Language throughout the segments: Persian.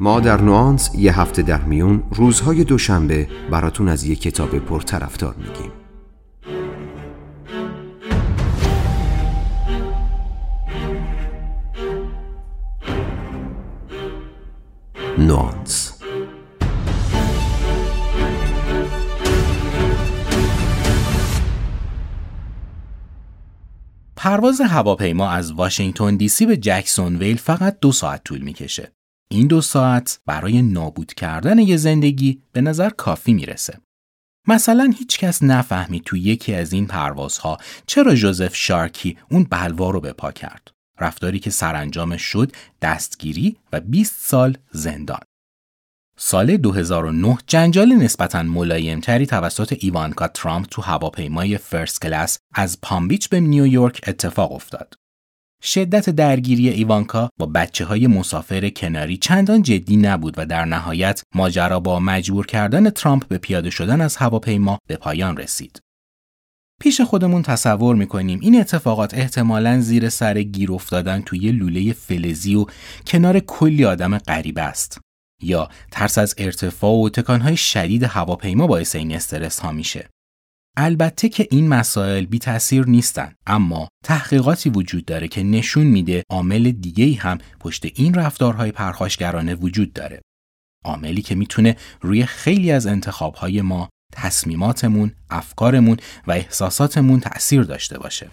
ما در نوانس یه هفته در میون روزهای دوشنبه براتون از یه کتاب پرطرفدار میگیم نوانس پرواز هواپیما از واشنگتن دی سی به جکسون ویل فقط دو ساعت طول می‌کشه. این دو ساعت برای نابود کردن یه زندگی به نظر کافی می‌رسه. مثلا هیچ کس نفهمید تو یکی از این پروازها چرا جوزف شارکی اون بلوا رو به پا کرد. رفتاری که سرانجامش شد دستگیری و 20 سال زندان. سال 2009 جنجال نسبتا ملایمتری توسط ایوانکا ترامپ تو هواپیمای first class از پالم‌بیچ به نیویورک اتفاق افتاد. شدت درگیری ایوانکا با بچه های مسافر کناری چندان جدی نبود و در نهایت ماجرا با مجبور کردن ترامپ به پیاده شدن از هواپیما به پایان رسید. پیش خودمون تصور می‌کنیم این اتفاقات احتمالا زیر سر گیر افتادن توی لوله فلزی و کنار کلی آدم غریب است. یا ترس از ارتفاع و تکانهای شدید هواپیما باعث این استرس ها میشه. البته که این مسائل بی تاثیر نیستن اما تحقیقاتی وجود داره که نشون میده عامل دیگه هم پشت این رفتارهای پرخاشگرانه وجود داره. عاملی که می‌تونه روی خیلی از انتخابهای ما، تصمیماتمون، افکارمون و احساساتمون تأثیر داشته باشه.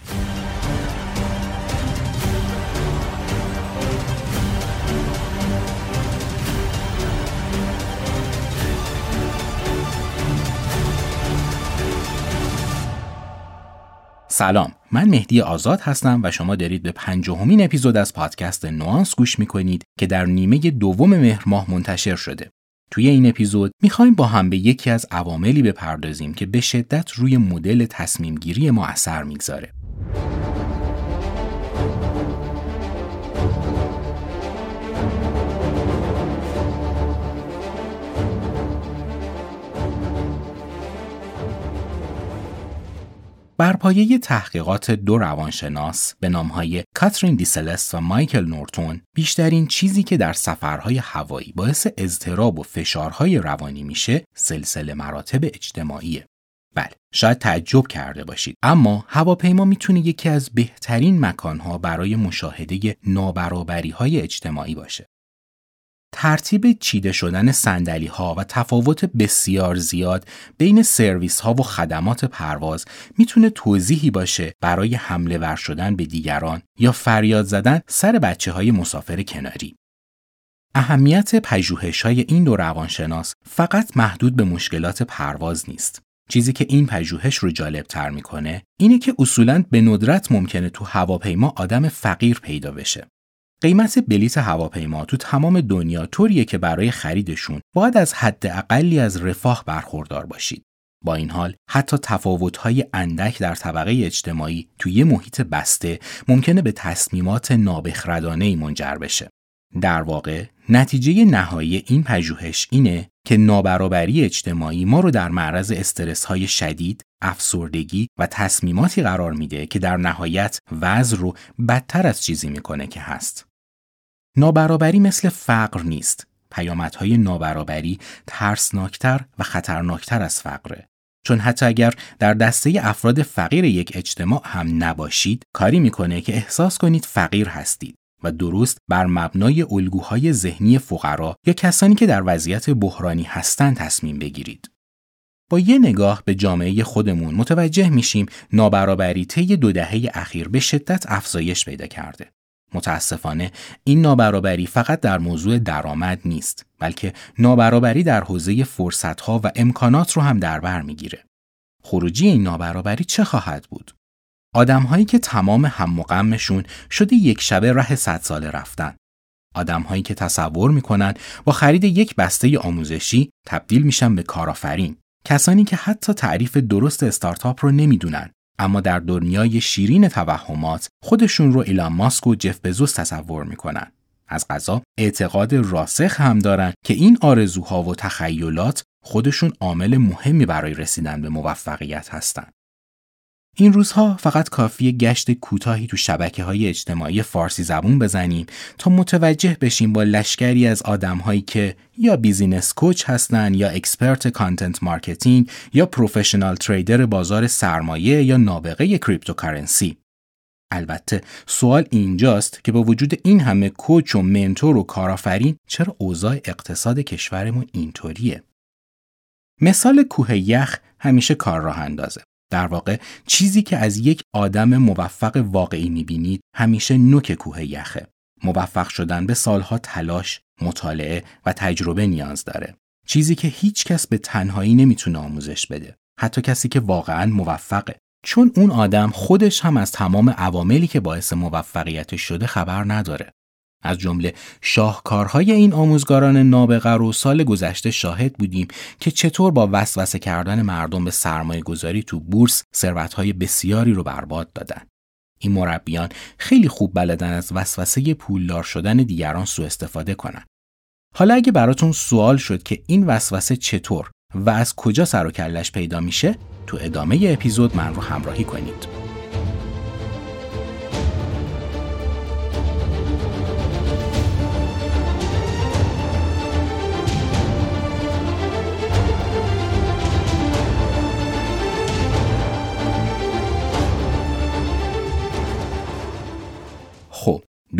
سلام. من مهدی آزاد هستم و شما دارید به پنجاهمین اپیزود از پادکست نوانس گوش می‌کنید که در نیمه دوم مهر ماه منتشر شده. توی این اپیزود می‌خوایم با هم به یکی از عواملی بپردازیم که به شدت روی مدل تصمیم گیری ما اثر می‌گذاره. بر پایه تحقیقات دو روانشناس به نامهای کاترین دیسلست و مایکل نورتون بیشترین چیزی که در سفرهای هوایی باعث اضطراب و فشارهای روانی میشه سلسله مراتب اجتماعیه. بله شاید تعجب کرده باشید. اما هواپیما می‌تونه یکی از بهترین مکانها برای مشاهده نابرابری های اجتماعی باشه. ترتیب چیده شدن سندلی ها و تفاوت بسیار زیاد بین سرویس ها و خدمات پرواز می‌تونه توضیحی باشه برای حمله ور شدن به دیگران یا فریاد زدن سر بچه های مسافر کناری. اهمیت پژوهش های این دو روانشناس فقط محدود به مشکلات پرواز نیست. چیزی که این پژوهش رو جالب تر می‌کنه اینه که اصولاً به ندرت ممکنه تو هواپیما آدم فقیر پیدا بشه. قیمت بلیت هواپیما تو تمام دنیا طوریه که برای خریدشون باید از حد اقلی از رفاه برخوردار باشید. با این حال حتی تفاوت‌های اندک در طبقه اجتماعی توی محیط بسته ممکنه به تصمیمات نابخردانه منجر بشه. در واقع نتیجه نهایی این پژوهش اینه که نابرابری اجتماعی ما رو در معرض استرس های شدید، افسردگی و تصمیماتی قرار میده که در نهایت وضع رو بدتر از چیزی می‌کنه که هست. نابرابری مثل فقر نیست. پیامدهای نابرابری ترسناکتر و خطرناکتر از فقره. چون حتی اگر در دسته افراد فقیر یک اجتماع هم نباشید، کاری می‌کنه که احساس کنید فقیر هستید و درست بر مبنای الگوهای ذهنی فقرا یا کسانی که در وضعیت بحرانی هستند تصمیم بگیرید. با یه نگاه به جامعه خودمون متوجه میشیم نابرابری طی دو دهه اخیر به شدت افزایش پیدا کرده. متاسفانه این نابرابری فقط در موضوع درآمد نیست بلکه نابرابری در حوزه فرصتها و امکانات رو هم در بر می‌گیره. خروجی این نابرابری چه خواهد بود؟ آدمهایی که تمام هم و غمشون شده یک شبه ره صد ساله رفتن. آدمهایی که تصور می‌کنن با خرید یک بسته آموزشی تبدیل میشن به کارآفرین. کسانی که حتی تعریف درست استارتاپ رو نمی‌دونن اما در دنیای شیرین توهمات خودشون رو ایلان ماسک و جف بزوس تصور می‌کنن. از قضا اعتقاد راسخ هم دارن که این آرزوها و تخیلات خودشون عامل مهمی برای رسیدن به موفقیت هستند. این روزها فقط کافیه گشت کوتاهی تو شبکه های اجتماعی فارسی زبون بزنیم تا متوجه بشیم با لشکری از آدم هایی که یا business coach هستن یا expert content marketing یا professional trader بازار سرمایه یا نابغه cryptocurrency. البته سوال اینجاست که با وجود این همه کوچ و منتور و کارآفرین چرا اوضاع اقتصاد کشورمون اینطوریه؟ مثال کوه یخ همیشه کار راه اندازه. در واقع چیزی که از یک آدم موفق واقعی می‌بینید همیشه نوک کوه یخه. موفق شدن به سالها تلاش، مطالعه و تجربه نیاز داره. چیزی که هیچ کس به تنهایی نمی‌تونه آموزش بده. حتی کسی که واقعا موفقه. چون اون آدم خودش هم از تمام عواملی که باعث موفقیتش شده خبر نداره. از جمله شاهکارهای این آموزگاران نابغه رو سال گذشته شاهد بودیم که چطور با وسوسه کردن مردم به سرمایه گذاری تو بورس ثروتهای بسیاری رو برباد دادن. این مربیان خیلی خوب بلدن از وسوسه پولدار شدن دیگران سوء استفاده کنن. حالا اگه براتون سوال شد که این وسوسه چطور و از کجا سر و کلش پیدا میشه تو ادامه اپیزود من رو همراهی کنید.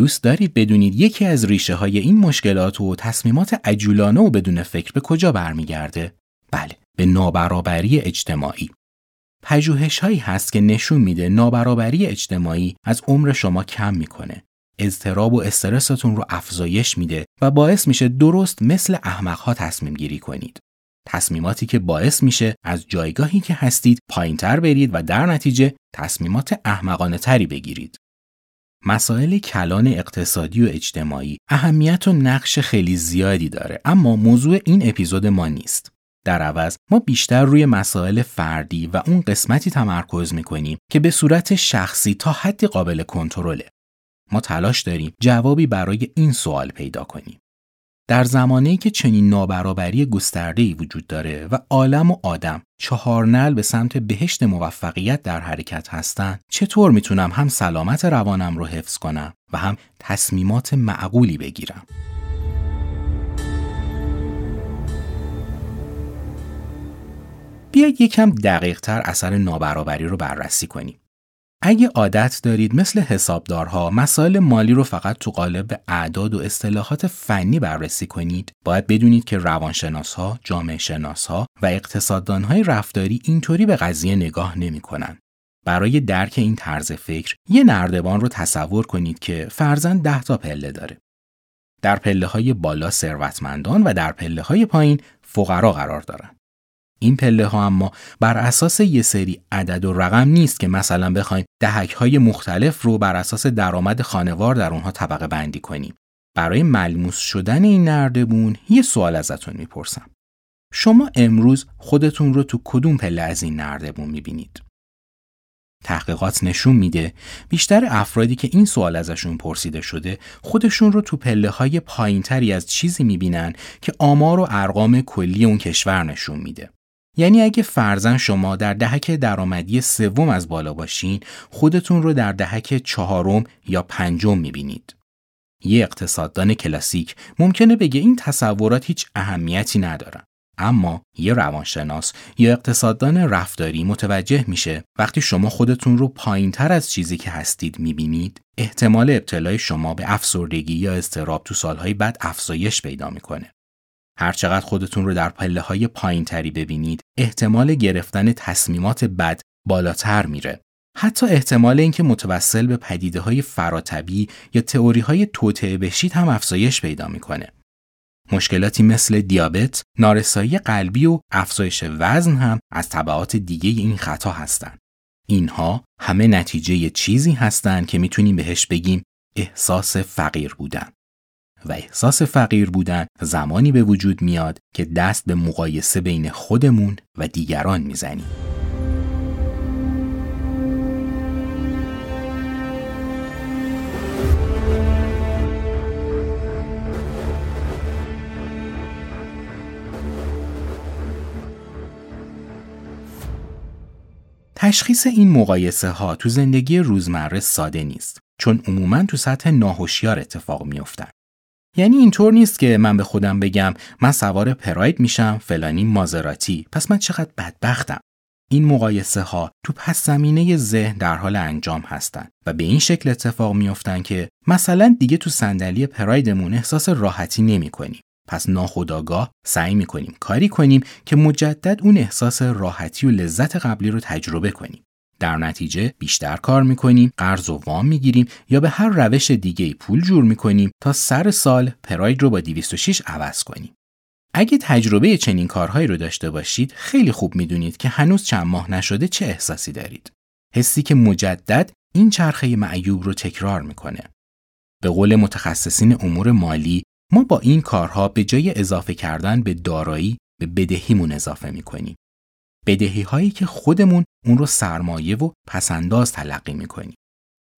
دوست دارید بدونید یکی از ریشه های این مشکلات و تصمیمات عجولانه و بدون فکر به کجا برمیگرده؟ بله به نابرابری اجتماعی. پژوهش هایی هست که نشون میده نابرابری اجتماعی از عمر شما کم می‌کنه. اضطراب و استرستون رو افزایش میده و باعث میشه درست مثل احمقها تصمیم گیری کنید. تصمیماتی که باعث میشه از جایگاهی که هستید پایینتر برید و در نتیجه تصمیمات احمقانه تری بگیرید. مسائل کلان اقتصادی و اجتماعی اهمیت و نقش خیلی زیادی داره اما موضوع این اپیزود ما نیست. در عوض ما بیشتر روی مسائل فردی و اون قسمتی تمرکز می‌کنیم که به صورت شخصی تا حدی قابل کنترله. ما تلاش داریم جوابی برای این سوال پیدا کنیم. در زمانی که چنین نابرابری گسترده‌ای وجود داره و عالم و آدم چهار نل به سمت بهشت موفقیت در حرکت هستند چطور می‌تونم هم سلامت روانم رو حفظ کنم و هم تصمیمات معقولی بگیرم؟ بیاید یکم دقیق تر اثر نابرابری رو بررسی کنیم. اگه عادت دارید مثل حسابدارها مسائل مالی رو فقط تو قالب اعداد و اصطلاحات فنی بررسی کنید باید بدونید که روانشناسها، جامعه شناسها و اقتصاددانهای رفتاری اینطوری به قضیه نگاه نمی‌کنن. برای درک این طرز فکر یه نردبان رو تصور کنید که فرزن ده تا پله داره. در پله های بالا ثروتمندان و در پله های پایین فقرا قرار دارن. این پله ها اما بر اساس یه سری عدد و رقم نیست که مثلا بخوایم دهک های مختلف رو بر اساس درآمد خانوار در اونها طبقه بندی کنیم. برای ملموس شدن این نردبون یه سوال ازتون می‌پرسم. شما امروز خودتون رو تو کدوم پله از این نردبون می‌بینید؟ تحقیقات نشون میده بیشتر افرادی که این سوال ازشون پرسیده شده خودشون رو تو پله های پایین تری از چیزی می‌بینن که آمار و ارقام کلی اون کشور نشون میده. یعنی اگه فرزن شما در دهک درآمدی سوم از بالا باشین خودتون رو در دهک چهارم یا پنجم می‌بینید. یه اقتصاددان کلاسیک ممکنه بگه این تصورات هیچ اهمیتی ندارن. اما یه روانشناس یا اقتصاددان رفتاری متوجه میشه وقتی شما خودتون رو پایین تر از چیزی که هستید می‌بینید احتمال ابتلای شما به افسردگی یا استراب تو سالهای بعد افزایش پیدا می‌کنه. هرچقدر خودتون رو در پله های پایین تری ببینید احتمال گرفتن تصمیمات بد بالاتر میره. حتی احتمال اینکه متوسل به پدیده های فراتبی یا تئوری های توطعه بشید هم افزایش پیدا می‌کنه. مشکلاتی مثل دیابت، نارسایی قلبی و افزایش وزن هم از طبعات دیگه این خطا هستند. اینها همه نتیجه چیزی هستند که می‌تونیم بهش بگیم احساس فقیر بودن. و احساس فقیر بودن زمانی به وجود میاد که دست به مقایسه بین خودمون و دیگران می‌زنیم. تشخیص این مقایسه ها تو زندگی روزمره ساده نیست چون عموما تو سطح ناهوشیار اتفاق میافتن. یعنی اینطور نیست که من به خودم بگم من سوار پراید میشم فلانی مازراتی پس من چقدر بدبختم این مقایسه ها تو پس زمینه ذهن در حال انجام هستند و به این شکل اتفاق میافتند که مثلا دیگه تو صندلی پرایدمون احساس راحتی نمی کنیم. پس ناخداگاه سعی می کنیم کاری کنیم که مجدد اون احساس راحتی و لذت قبلی رو تجربه کنیم. در نتیجه بیشتر کار می‌کنیم، قرض و وام می‌گیریم یا به هر روش دیگه پول جور می‌کنیم تا سر سال پراید رو با 206 عوض کنیم. اگه تجربه چنین کارهایی رو داشته باشید خیلی خوب می‌دونید که هنوز چند ماه نشده چه احساسی دارید. حسی که مجدد این چرخه معیوب رو تکرار می‌کنه. به قول متخصصین امور مالی ما با این کارها به جای اضافه کردن به دارایی به بدهیمون اضافه می‌کنیم. بدهی هایی که خودمون اون رو سرمایه و پسنداز تلقی می‌کنیم.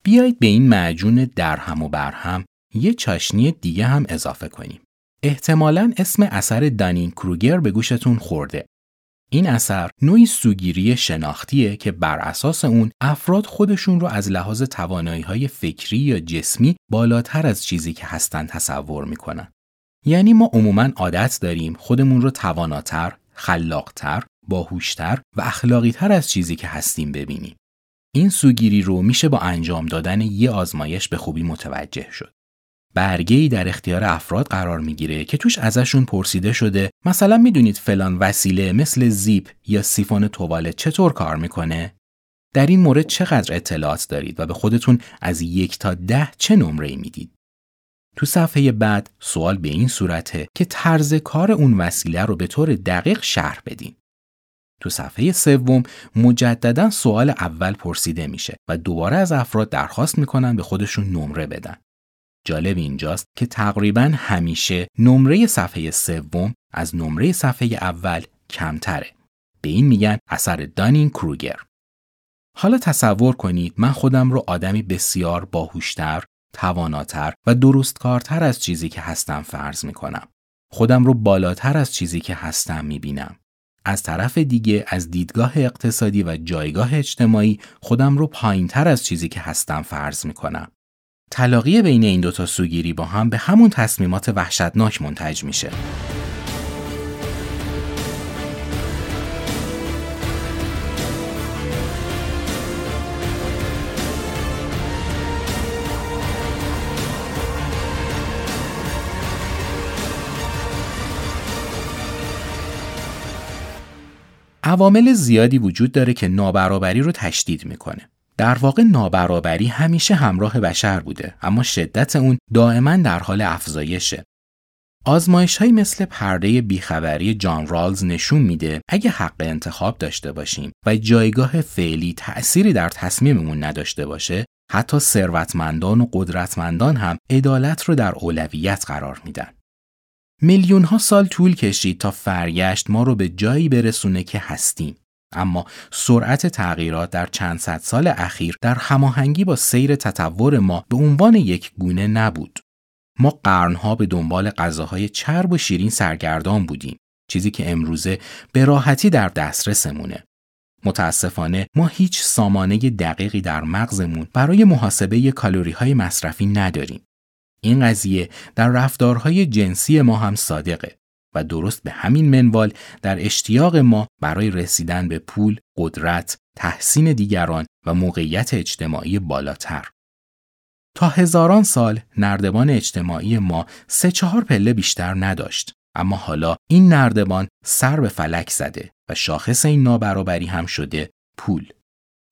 بیایید به این معجون درهم و برهم یه چاشنی دیگه هم اضافه کنیم. احتمالا اسم اثر دانین کروگر به گوشتون خورده. این اثر نوعی سوگیری شناختیه که بر اساس اون افراد خودشون رو از لحاظ توانایی های فکری یا جسمی بالاتر از چیزی که هستن تصور می‌کنن. یعنی ما عموما عادت داریم خودمون رو تواناتر، خلاقتر، باهوشتر و اخلاقیتر از چیزی که هستیم ببینیم. این سوگیری رو میشه با انجام دادن یه آزمایش به خوبی متوجه شد. برگه در اختیار افراد قرار می‌گیره که توش ازشون پرسیده شده مثلا می‌دونید فلان وسیله مثل زیپ یا سیفون توالت چطور کار می‌کنه؟ در این مورد چقدر اطلاعات دارید و به خودتون از یک تا ده چه نمره ای می‌دید؟ تو صفحه بعد سوال به این صورته که طرز کار اون وسیله رو به طور دقیق شرح بدین. تو صفحه سوم مجددا سوال اول پرسیده میشه و دوباره از افراد درخواست می‌کنن به خودشون نمره بدن. جالب اینجاست که تقریبا همیشه نمره صفحه سوم از نمره صفحه اول کمتره. به این میگن اثر دانین کروگر. حالا تصور کنید من خودم رو آدمی بسیار باهوشتر، تواناتر و درستکارتر از چیزی که هستم فرض می‌کنم. خودم رو بالاتر از چیزی که هستم می‌بینم. از طرف دیگه از دیدگاه اقتصادی و جایگاه اجتماعی خودم رو پایینتر از چیزی که هستم فرض می‌کنم. تلاقی بین این دوتا سوگیری با هم به همون تصمیمات وحشتناک منتج میشه. عوامل زیادی وجود داره که نابرابری رو تشدید می‌کنه. در واقع نابرابری همیشه همراه بشر بوده اما شدت اون دائما در حال افزایشه. آزمایش های مثل پرده بیخبری جان رالز نشون میده اگه حق انتخاب داشته باشیم و جایگاه فعلی تأثیری در تصمیممون نداشته باشه حتی ثروتمندان و قدرتمندان هم عدالت رو در اولویت قرار میدن. میلیون ها سال طول کشید تا فرگشت ما رو به جایی برسونه که هستیم. اما سرعت تغییرات در چند صد سال اخیر در هماهنگی با سیر تطور ما به عنوان یک گونه نبود. ما قرنها به دنبال غذاهای چرب و شیرین سرگردان بودیم، چیزی که امروزه به راحتی در دسترسمونه. متاسفانه ما هیچ سامانه دقیقی در مغزمون برای محاسبه کالری های مصرفی نداریم. این قضیه در رفتارهای جنسی ما هم صادقه. و درست به همین منوال در اشتیاق ما برای رسیدن به پول، قدرت، تحسین دیگران و موقعیت اجتماعی بالاتر. تا هزاران سال نردبان اجتماعی ما سه چهار پله بیشتر نداشت. اما حالا این نردبان سر به فلک زده و شاخص این نابرابری هم شده پول.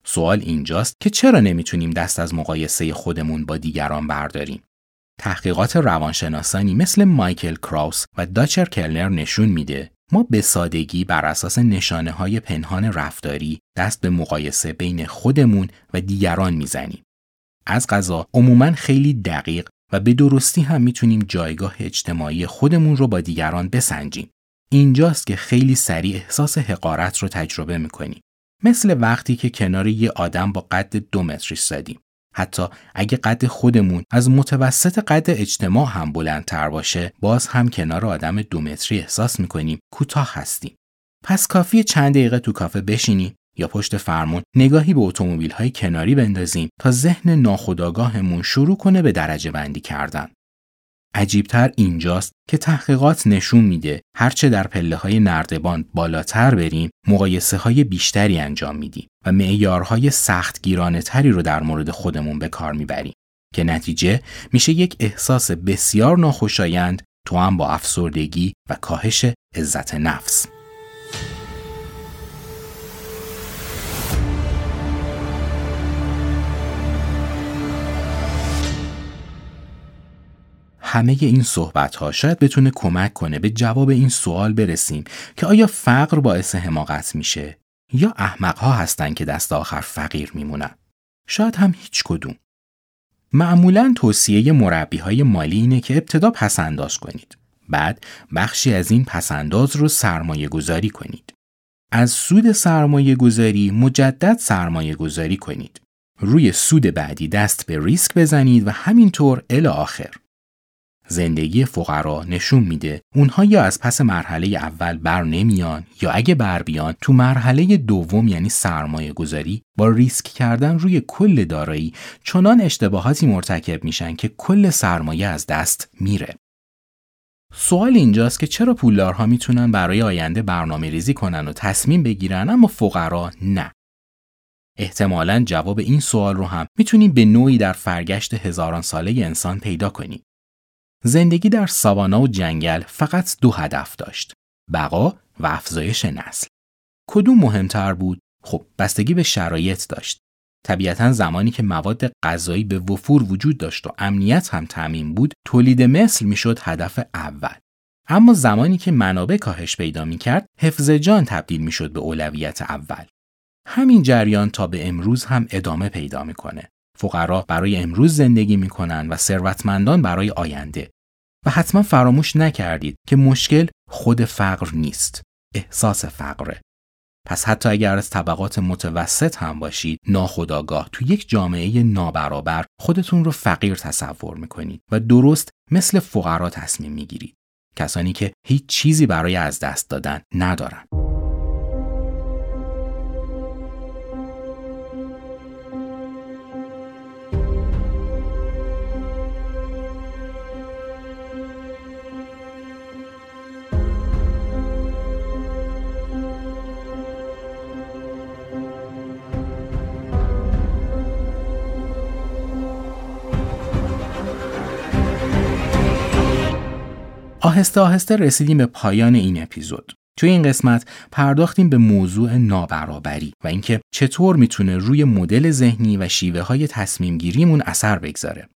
سوال اینجاست که چرا نمی‌تونیم دست از مقایسه خودمون با دیگران برداریم؟ تحقیقات روانشناسانی مثل مایکل کراوس و داچر کلنر نشون میده ما به سادگی بر اساس نشانه های پنهان رفتاری دست به مقایسه بین خودمون و دیگران می‌زنیم. از غذا عموما خیلی دقیق و به درستی هم می‌تونیم جایگاه اجتماعی خودمون رو با دیگران بسنجیم. اینجاست که خیلی سریع احساس حقارت رو تجربه می‌کنیم. مثل وقتی که کنار یه آدم با قد دو متر ایستادیم. حتی اگه قد خودمون از متوسط قد اجتماع هم بلندتر باشه باز هم کنار آدم دو متری احساس می‌کنیم کوتاه هستیم پس کافی چند دقیقه تو کافه بشینیم یا پشت فرمون نگاهی به اتومبیل های کناری بندازیم تا ذهن ناخودآگاهمون شروع کنه به درجه بندی کردن. عجیبتر اینجاست که تحقیقات نشون میده هرچه در پله های نردبان بالاتر بریم مقایسه های بیشتری انجام میدیم و معیارهای سخت گیرانه تری رو در مورد خودمون به کار می‌بریم که نتیجه میشه یک احساس بسیار ناخوشایند تو هم با افسردگی و کاهش عزت نفس. همه این صحبت ها شاید بتونه کمک کنه به جواب این سوال برسیم که آیا فقر باعث حماقت میشه یا احمق ها هستن که دست آخر فقیر میمونن؟ شاید هم هیچ کدوم. معمولا توصیه مربی های مالی اینه که ابتدا پسنداز کنید. بعد بخشی از این پسنداز رو سرمایه گذاری کنید. از سود سرمایه گذاری مجدد سرمایه گذاری کنید. روی سود بعدی دست به ریسک بزنید و همینطور الی آخر. زندگی فقرا نشون میده اونها یا از پس مرحله اول بر نمیان یا اگه بر بیان تو مرحله دوم یعنی سرمایه گذاری با ریسک کردن روی کل دارایی چنان اشتباهاتی مرتکب میشن که کل سرمایه از دست میره. سوال اینجاست که چرا پولدارها می‌تونن برای آینده برنامه ریزی کنن و تصمیم بگیرن اما فقرا نه. احتمالا جواب این سوال رو هم می‌تونیم به نوعی در فرگشت هزاران ساله انسان پیدا کنیم. زندگی در ساوانا و جنگل فقط دو هدف داشت بقا و افزایش نسل. کدوم مهمتر بود؟ خب بستگی به شرایط داشت. طبیعتا زمانی که مواد غذایی به وفور وجود داشت و امنیت هم تعمین بود تولید مثل می‌شد هدف اول. اما زمانی که منابع کاهش پیدا می کرد حفظ جان تبدیل می شد به اولویت اول. همین جریان تا به امروز هم ادامه پیدا می‌کنه. فقرا برای امروز زندگی می‌کنن و ثروتمندان برای آینده. و حتما فراموش نکردید که مشکل خود فقر نیست احساس فقره. پس حتی اگر از طبقات متوسط هم باشید ناخداگاه تو یک جامعه نابرابر خودتون رو فقیر تصور می‌کنید و درست مثل فقرا تصمیم می‌گیرید. کسانی که هیچ چیزی برای از دست دادن ندارن. آهسته آهسته رسیدیم به پایان این اپیزود. توی این قسمت پرداختیم به موضوع نابرابری و اینکه چطور می‌تونه روی مدل ذهنی و شیوه های تصمیم گیریمون اثر بگذاره.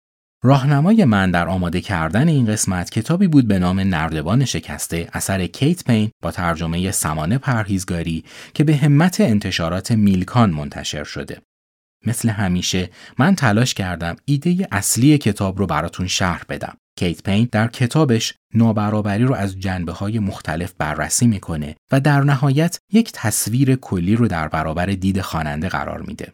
راهنمای من در آماده کردن این قسمت کتابی بود به نام نردبان شکسته اثر کیت پین با ترجمه سمانه پرهیزگاری که به همت انتشارات میلکان منتشر شده. مثل همیشه من تلاش کردم ایده اصلی کتاب رو براتون شرح بدم. کیت پین در کتابش نابرابری رو از جنبه های مختلف بررسی می‌کنه و در نهایت یک تصویر کلی رو در برابر دید خواننده قرار میده.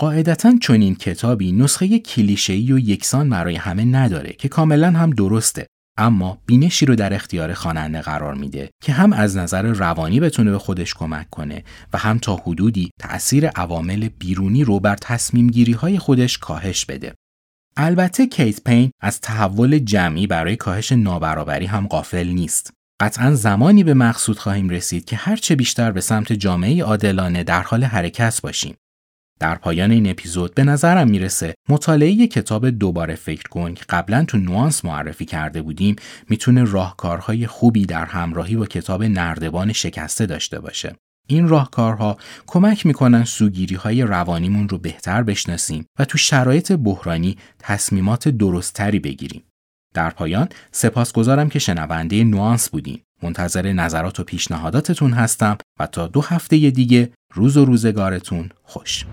قاعدتا چنین کتابی نسخه کلیشه‌ای و یکسان برای همه نداره که کاملا هم درسته اما بینشی رو در اختیار خواننده قرار میده که هم از نظر روانی بتونه به خودش کمک کنه و هم تا حدودی تأثیر عوامل بیرونی رو بر تصمیم گیری های خودش کاهش بده. البته کیت پین از تحول جمعی برای کاهش نابرابری هم قافل نیست. قطعا زمانی به مقصود خواهیم رسید که هرچه بیشتر به سمت جامعه عادلانه در حال حرکت باشیم. در پایان این اپیزود به نظرم می‌رسه مطالعه کتاب دوباره فکر کن که قبلا تو نوانس معرفی کرده بودیم می‌تونه راهکارهای خوبی در همراهی با کتاب نردبان شکسته داشته باشه. این راهکارها کمک می‌کنن سوگیری های روانیمون رو بهتر بشناسیم و تو شرایط بحرانی تصمیمات درستتری بگیریم. در پایان سپاسگزارم که شنونده نوانس بودین. منتظر نظرات و پیشنهاداتتون هستم و تا دو هفته دیگه روز و روزگارتون خوش.